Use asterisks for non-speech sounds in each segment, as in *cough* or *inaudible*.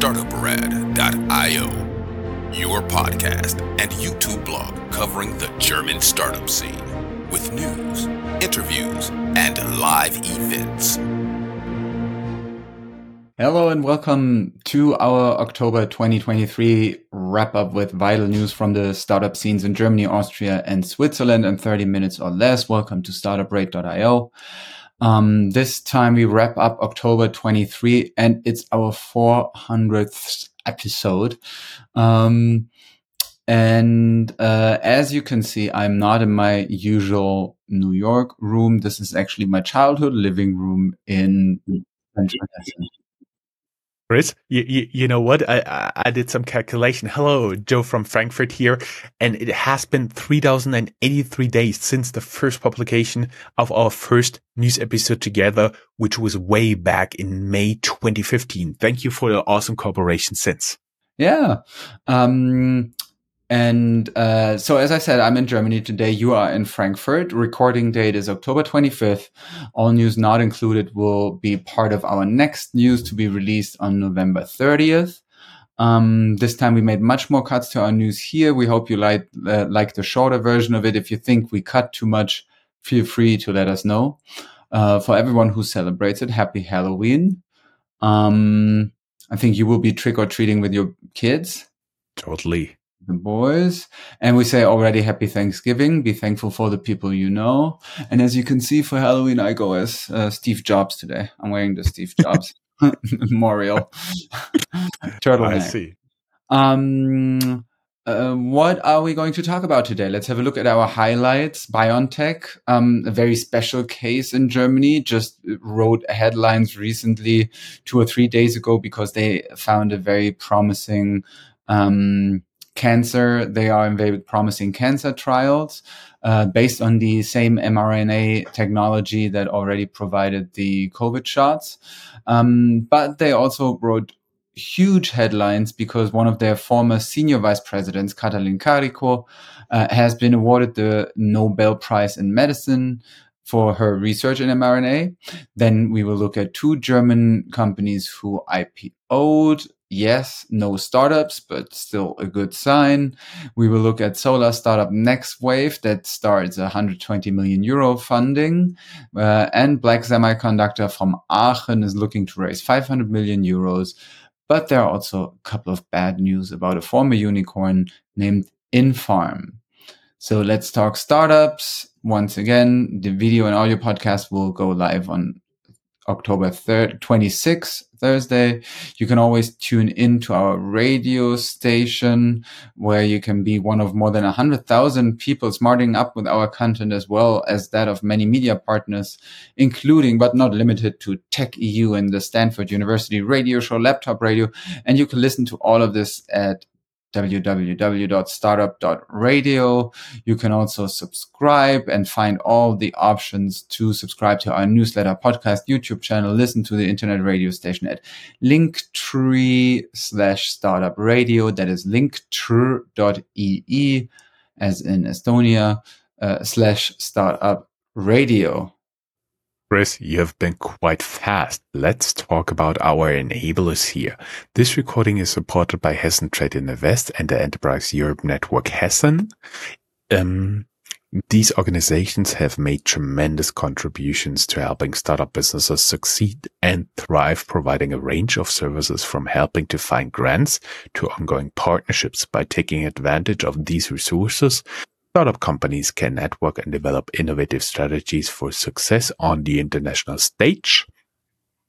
StartupRad.io, your podcast and YouTube blog covering the German startup scene with news, interviews, and live events. Hello and welcome to our October 2023 wrap up with vital news from the startup scenes in Germany, Austria, and Switzerland in 30 minutes or less. Welcome to StartupRad.io. Um, this time we wrap up October 23 and it's our 400th episode. Um, and uh, as you can see, I'm not in my usual New York room. This is actually my childhood living room in Chris, you, you, you, know what? I, I did some calculation. Hello, Joe from Frankfurt here. And it has been 3,083 days since the first publication of our first news episode together, which was way back in May 2015. Thank you for your awesome cooperation since. Yeah. Um, and uh, so, as I said, I'm in Germany today. You are in Frankfurt. Recording date is October 25th. All news not included will be part of our next news to be released on November 30th. Um, this time we made much more cuts to our news here. We hope you like uh, like the shorter version of it. If you think we cut too much, feel free to let us know. Uh, for everyone who celebrates it, happy Halloween. Um, I think you will be trick or treating with your kids. Totally the boys. And we say already happy Thanksgiving. Be thankful for the people you know. And as you can see for Halloween, I go as uh, Steve Jobs today. I'm wearing the Steve Jobs *laughs* memorial *laughs* turtleneck. I see. Um, uh, what are we going to talk about today? Let's have a look at our highlights. BioNTech, um, a very special case in Germany, just wrote headlines recently, two or three days ago, because they found a very promising um, cancer. They are in very promising cancer trials uh, based on the same mRNA technology that already provided the COVID shots. Um, but they also wrote huge headlines because one of their former senior vice presidents, Katalin Karikó, uh, has been awarded the Nobel Prize in Medicine for her research in mRNA. Then we will look at two German companies who IPO'd yes, no startups, but still a good sign. We will look at solar startup Nexwafe that starts 120 million euro funding. Uh, and Black Semiconductor from Aachen is looking to raise 500 million euros. But there are also a couple of bad news about a former unicorn named Infarm. So let's talk startups. Once again, the video and audio podcast will go live on October 3rd, 26th, Thursday. You can always tune in to our radio station where you can be one of more than 100,000 people smarting up with our content as well as that of many media partners, including but not limited to Tech EU and the Stanford University radio show Laptop Radio. And you can listen to all of this at www.startup.radio. You can also subscribe and find all the options to subscribe to our newsletter, podcast, YouTube channel, listen to the internet radio station at linktree slash startup radio. That is linktree.ee as in Estonia uh, slash startup radio. Chris, you have been quite fast. Let's talk about our enablers here. This recording is supported by Hessen Trade Invest and the Enterprise Europe Network Hessen. Um, these organizations have made tremendous contributions to helping startup businesses succeed and thrive, providing a range of services from helping to find grants to ongoing partnerships by taking advantage of these resources Startup companies can network and develop innovative strategies for success on the international stage,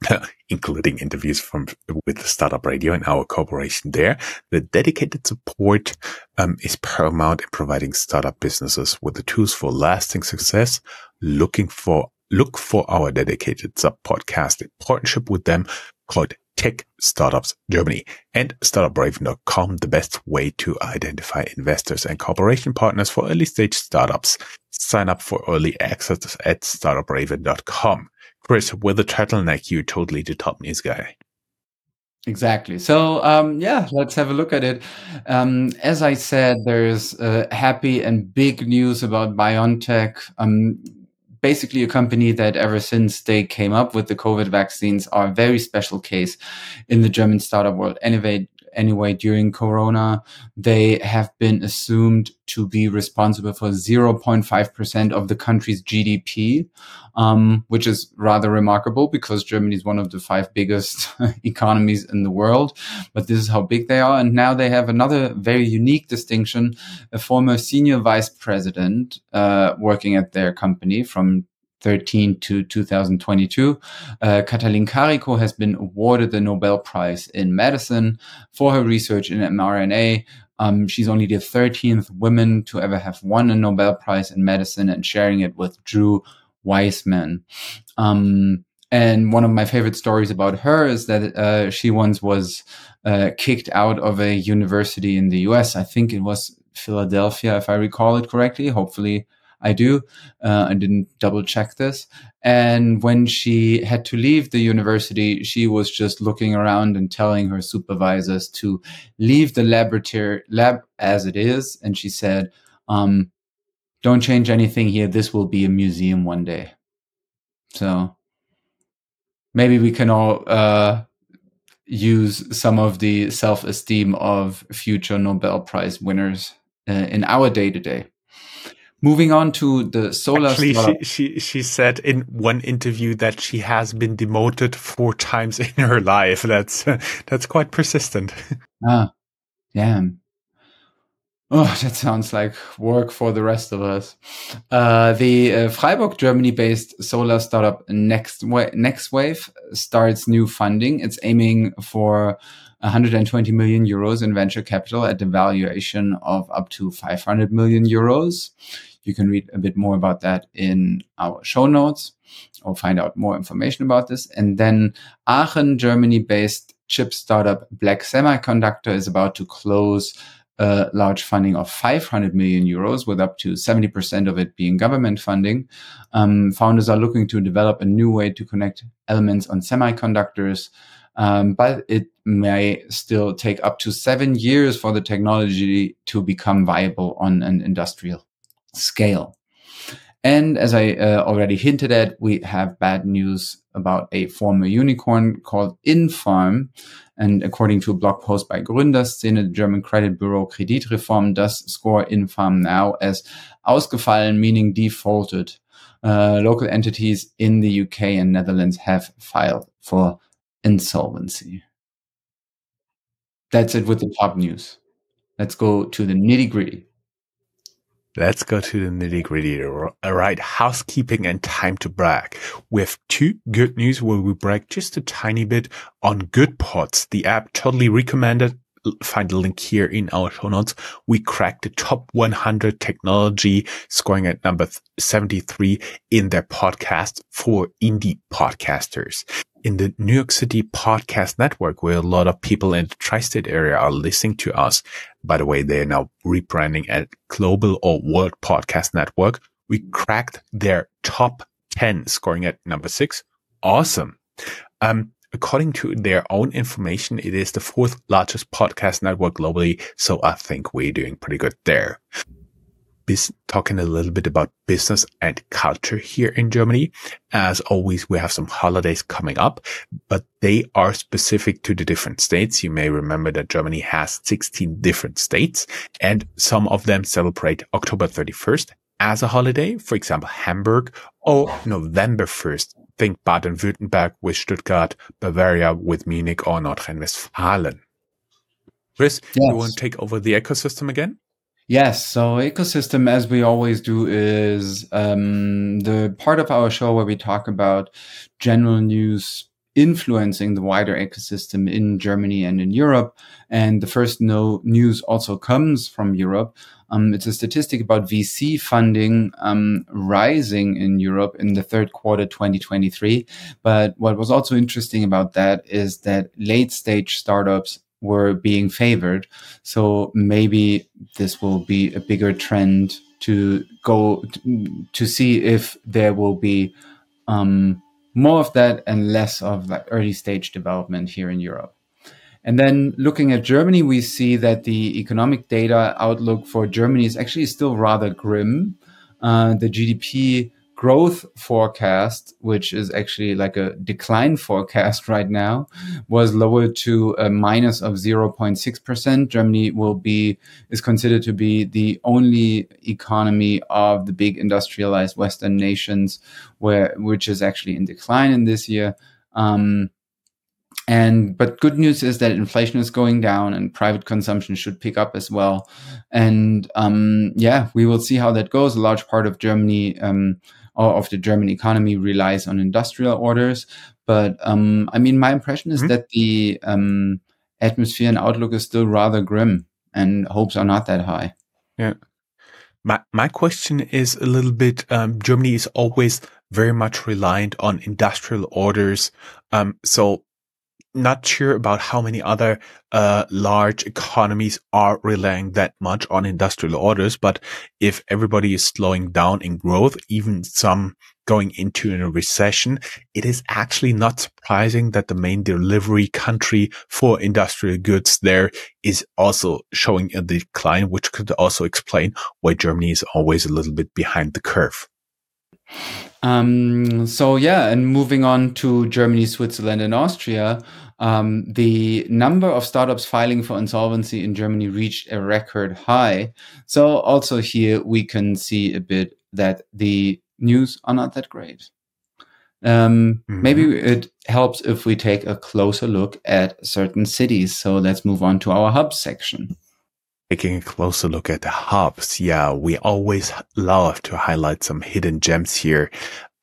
*laughs* including interviews from with the Startup Radio and our cooperation there. The dedicated support um, is paramount in providing startup businesses with the tools for lasting success. Looking for look for our dedicated sub podcast in partnership with them called Tech Startups Germany and startupraven.com, the best way to identify investors and cooperation partners for early stage startups. Sign up for early access at startupraven.com. Chris, with a turtleneck, you're totally the top news guy. Exactly. So, um, yeah, let's have a look at it. Um, as I said, there's uh, happy and big news about BioNTech. Um, basically a company that ever since they came up with the COVID vaccines are a very special case in the German startup world. Anyway, anyway, during Corona, they have been assumed to be responsible for 0.5% of the country's GDP, um, which is rather remarkable because Germany is one of the five biggest *laughs* economies in the world. But this is how big they are. And now they have another very unique distinction. A former senior vice president uh, working at their company from 2013 to 2022. Uh, Katalin Karikó has been awarded the Nobel Prize in Medicine for her research in mRNA. Um, she's only the 13th woman to ever have won a Nobel Prize in medicine and sharing it with Drew Weissman. Um, and one of my favorite stories about her is that uh, she once was uh, kicked out of a university in the US. I think it was Philadelphia, if I recall it correctly. Hopefully, I do. Uh, I didn't double check this. And when she had to leave the university, she was just looking around and telling her supervisors to leave the laboratory lab as it is. And she said, um, don't change anything here. This will be a museum one day. So maybe we can all, uh, use some of the self-esteem of future Nobel Prize winners uh, in our day to day. Moving on to the solar. Actually, she, she she said in one interview that she has been demoted four times in her life. That's that's quite persistent. Ah, damn. Oh, that sounds like work for the rest of us. Uh, the uh, Freiburg, Germany-based solar startup Next Wa- Nexwafe starts new funding. It's aiming for 120 million euros in venture capital at a valuation of up to 500 million euros. You can read a bit more about that in our show notes or find out more information about this. And then Aachen, Germany based chip startup Black Semiconductor is about to close a large funding of 500 million euros, with up to 70% of it being government funding. Um, founders are looking to develop a new way to connect elements on semiconductors, um, but it may still take up to seven years for the technology to become viable on an industrial scale. And as I uh, already hinted at, we have bad news about a former unicorn called Infarm. And according to a blog post by Gründerszene, the German credit bureau Kreditreform does score Infarm now as ausgefallen, meaning defaulted. Uh, local entities in the UK and Netherlands have filed for insolvency. That's it with the top news. Let's go to the nitty gritty. Let's go to the nitty gritty. All right. Housekeeping and time to brag. We have two good news where we brag just a tiny bit on Goodpods, the app totally recommended. Find the link here in our show notes. We cracked the top 100 technology scoring at number 73 in their podcast for indie podcasters in the New York City podcast network, where a lot of people in the tri-state area are listening to us. By the way, they are now rebranding at Global or World Podcast Network. We cracked their top 10, scoring at number six. Awesome. Um, according to their own information, it is the fourth largest podcast network globally. So I think we're doing pretty good there bis- talking a little bit about business and culture here in Germany. As always, we have some holidays coming up, but they are specific to the different states. You may remember that Germany has 16 different states and some of them celebrate October 31st as a holiday. For example, Hamburg or November 1st. Think Baden-Württemberg with Stuttgart, Bavaria with Munich or Nordrhein-Westfalen. Chris, yes. you want to take over the ecosystem again? Yes. So ecosystem, as we always do, is um, the part of our show where we talk about general news influencing the wider ecosystem in Germany and in Europe. And the first no news also comes from Europe. Um, it's a statistic about VC funding um, rising in Europe in the third quarter 2023. But what was also interesting about that is that late stage startups were being favored. So maybe this will be a bigger trend to go to see if there will be um, more of that and less of like early stage development here in Europe. And then looking at Germany, we see that the economic data outlook for Germany is actually still rather grim. Uh, the GDP growth forecast, which is actually like a decline forecast *laughs* right now, was lowered to a minus of 0.6%. Germany will be, is considered to be the only economy of the big industrialized Western nations where, which is actually in decline in this year. Um, and but good news is that inflation is going down and private consumption should pick up as well. And um, yeah, we will see how that goes. A large part of Germany um, of the German economy relies on industrial orders. But um, I mean, my impression is mm-hmm. that the um, atmosphere and outlook is still rather grim, and hopes are not that high. Yeah. My my question is a little bit. Um, Germany is always very much reliant on industrial orders. Um, so not sure about how many other uh, large economies are relying that much on industrial orders. But if everybody is slowing down in growth, even some going into a recession, it is actually not surprising that the main delivery country for industrial goods there is also showing a decline, which could also explain why Germany is always a little bit behind the curve. Um, so yeah, and moving on to Germany, Switzerland, and Austria, um, the number of startups filing for insolvency in Germany reached a record high. So also here we can see a bit that the news are not that great. Um, mm-hmm. Maybe it helps if we take a closer look at certain cities. So let's move on to our hub section. Taking a closer look at the hubs, yeah, we always love to highlight some hidden gems here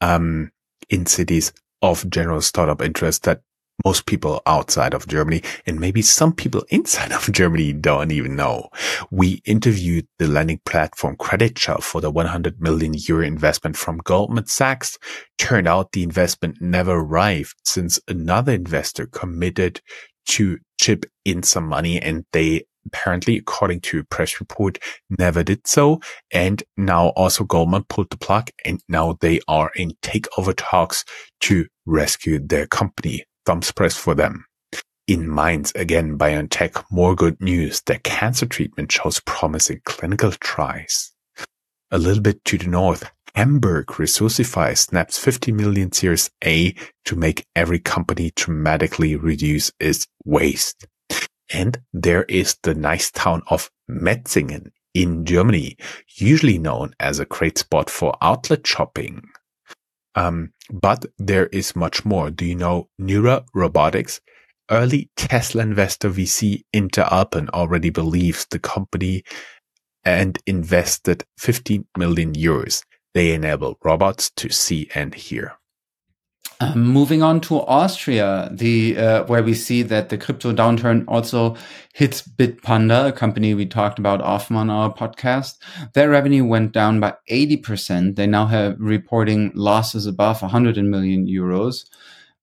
um, in cities of general startup interest that most people outside of Germany and maybe some people inside *laughs* of Germany don't even know. We interviewed the lending platform Creditshelf for the 100 million euro investment from Goldman Sachs. Turned out the investment never arrived since another investor committed to chip in some money and they apparently, according to a press report, never did so. And now also Goldman pulled the plug and now they are in takeover talks to rescue their company. Thumbs pressed for them. In Mainz, again, BioNTech, more good news. Their cancer treatment shows promising clinical trials. A little bit to the north, Hamburg Resourcify snaps 50 million Series A to make every company dramatically reduce its waste. And there is the nice town of Metzingen in Germany, usually known as a great spot for outlet shopping. Um, but there is much more. Do you know Neura Robotics? Early Tesla investor VC Interalpen already believes the company and invested 15 million euros. They enable robots to see and hear. Um, moving on to Austria, the uh, where we see that the crypto downturn also hits Bitpanda, a company we talked about often on our podcast. Their revenue went down by 80%. They now have reporting losses above 100 million euros.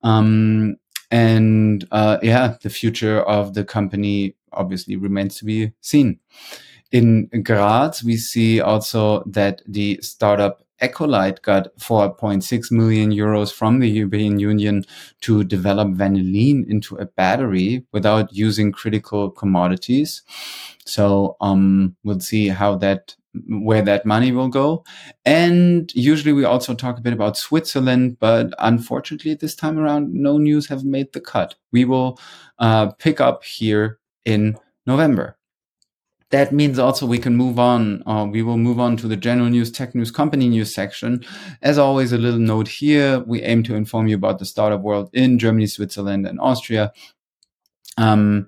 Um, and uh, yeah, the future of the company obviously remains to be seen. In Graz, we see also that the startup Ecolyte got 4.6 million euros from the European Union to develop vanillin into a battery without using critical commodities. So um, we'll see how that where that money will go. And usually we also talk a bit about Switzerland, but unfortunately this time around, no news have made the cut. We will uh, pick up here in November that means also we can move on. Uh, we will move on to the general news, tech news, company news section. As always, a little note here. We aim to inform you about the startup world in Germany, Switzerland, and Austria. Um,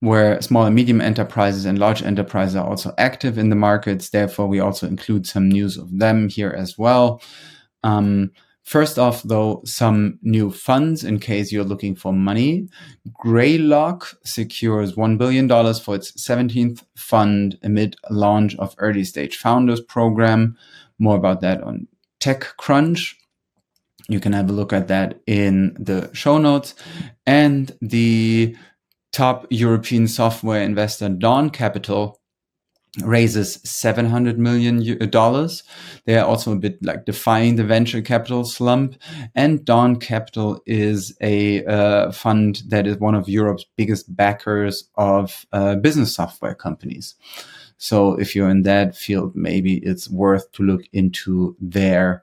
where small and medium enterprises and large enterprises are also active in the markets. Therefore, we also include some news of them here as well. Um, First off, though, some new funds in case you're looking for money. Greylock secures $1 billion for its 17th fund amid launch of early stage founders program. More about that on TechCrunch. You can have a look at that in the show notes. And the top European software investor, Dawn Capital, raises 700 million dollars. They are also a bit like defying the venture capital slump. And Dawn Capital is a uh, fund that is one of Europe's biggest backers of uh, business software companies. So if you're in that field, maybe it's worth to look into their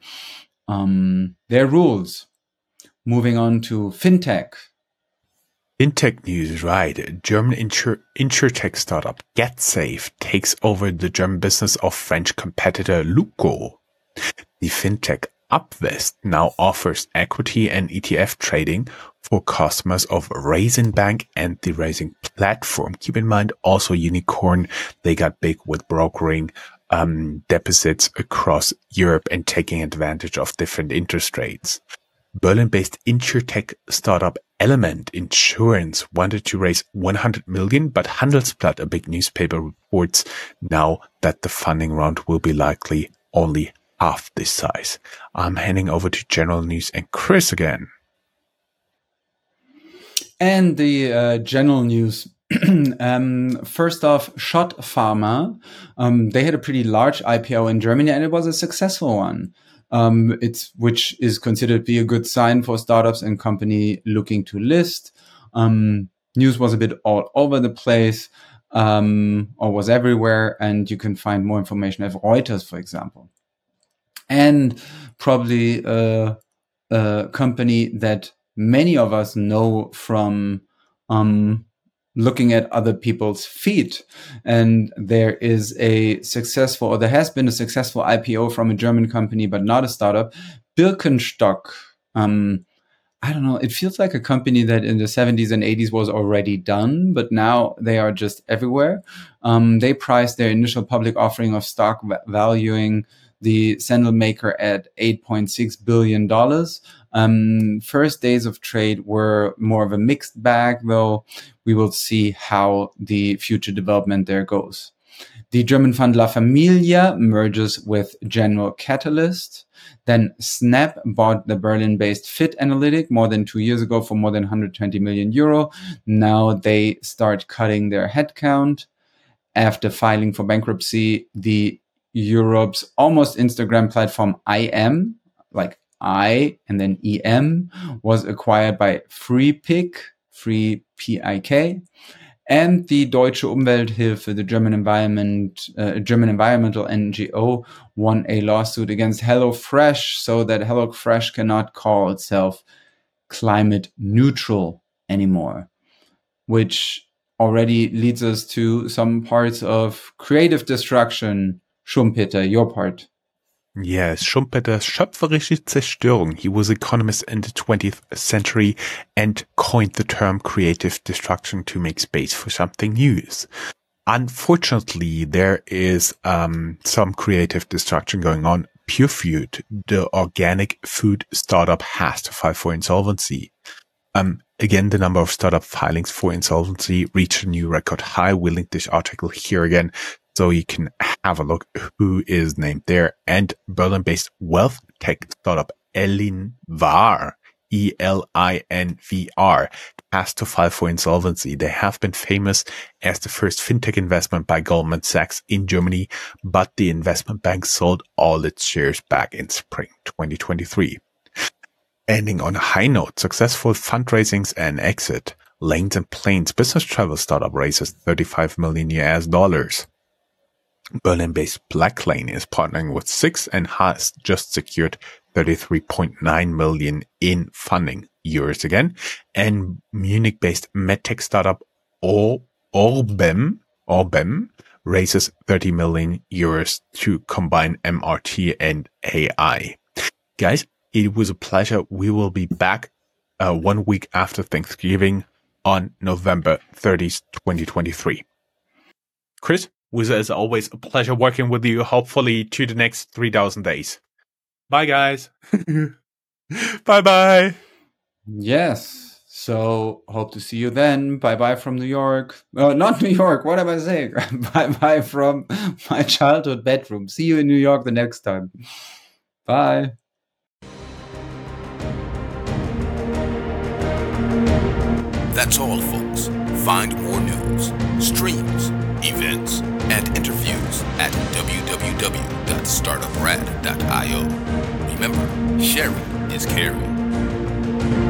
um, their rules. Moving on to fintech. Fintech news, right. German insur- insurtech startup GetSafe takes over the German business of French competitor Luko. The fintech Upvest now offers equity and ETF trading for customers of Raisin Bank and the Raisin platform. Keep in mind also Unicorn. they got big with brokering um, deposits across Europe and taking advantage of different interest rates. Berlin-based insurtech startup Element Insurance wanted to raise 100 million, but Handelsblatt, a big newspaper, reports now that the funding round will be likely only half this size. I'm handing over to general news and Chris again. And the uh, general news. *clears throat* um, first off, Schott Pharma. Um, they had a pretty large IPO in Germany, and it was a successful one. Um, it's which is considered to be a good sign for startups and company looking to list. Um, news was a bit all over the place, um, or was everywhere, and you can find more information at Reuters, for example and probably a, a company that many of us know from um, looking at other people's feet. And there is a successful, or there has been a successful IPO from a German company, but not a startup, Birkenstock. Um, I don't know. It feels like a company that in the 70s and 80s was already done, but now they are just everywhere. Um, they priced their initial public offering of stock valuing the sandal maker at $8.6 billion. Um, first days of trade were more of a mixed bag, though we will see how the future development there goes. The German fund La Famiglia merges with General Catalyst. Then Snap bought the Berlin-based Fit Analytic more than two years ago for more than 120 million euro. Now they start cutting their headcount. After filing for bankruptcy, the Europe's almost Instagram platform EyeEm, like I and then EM, was acquired by FreePIK, Free PIK, and the Deutsche Umwelthilfe, the German environment, uh, German environmental NGO, won a lawsuit against HelloFresh so that HelloFresh cannot call itself climate neutral anymore, which already leads us to some parts of creative destruction Schumpeter, your part. Yes, Schumpeter's schöpferische Zerstörung. He was economist in the 20th century and coined the term creative destruction to make space for something new. Unfortunately, there is um, some creative destruction going on. Purefood, the organic food startup, has to file for insolvency. Um, again, the number of startup filings for insolvency reached a new record high. We link this article here again so you can have a look who is named there. And Berlin-based wealth tech startup Elinvar, E-L-I-N-V-R, has to file for insolvency. They have been famous as the first fintech investment by Goldman Sachs in Germany, but the investment bank sold all its shares back in spring 2023. Ending on a high note, successful fundraisings and exit. Lanes and Planes business travel startup raises 35 million US dollars. Berlin-based Blacklane is partnering with Sixt and has just secured 33.9 million in funding euros again. And Munich-based medtech startup Orbem, Orbem raises 30 million euros to combine MRT and AI. Guys, it was a pleasure. We will be back uh, one week after Thanksgiving on November 30th, 2023. Chris? Was as always a pleasure working with you. Hopefully to the next 3000 days. Bye guys. *laughs* bye bye. Yes. So hope to see you then. Bye bye from New York. Oh, not New York. What am I saying? *laughs* bye bye from my childhood bedroom. See you in New York the next time. Bye. That's all, folks. Find more news, streams, events, and interviews at www.startuprad.io. Remember, sharing is caring.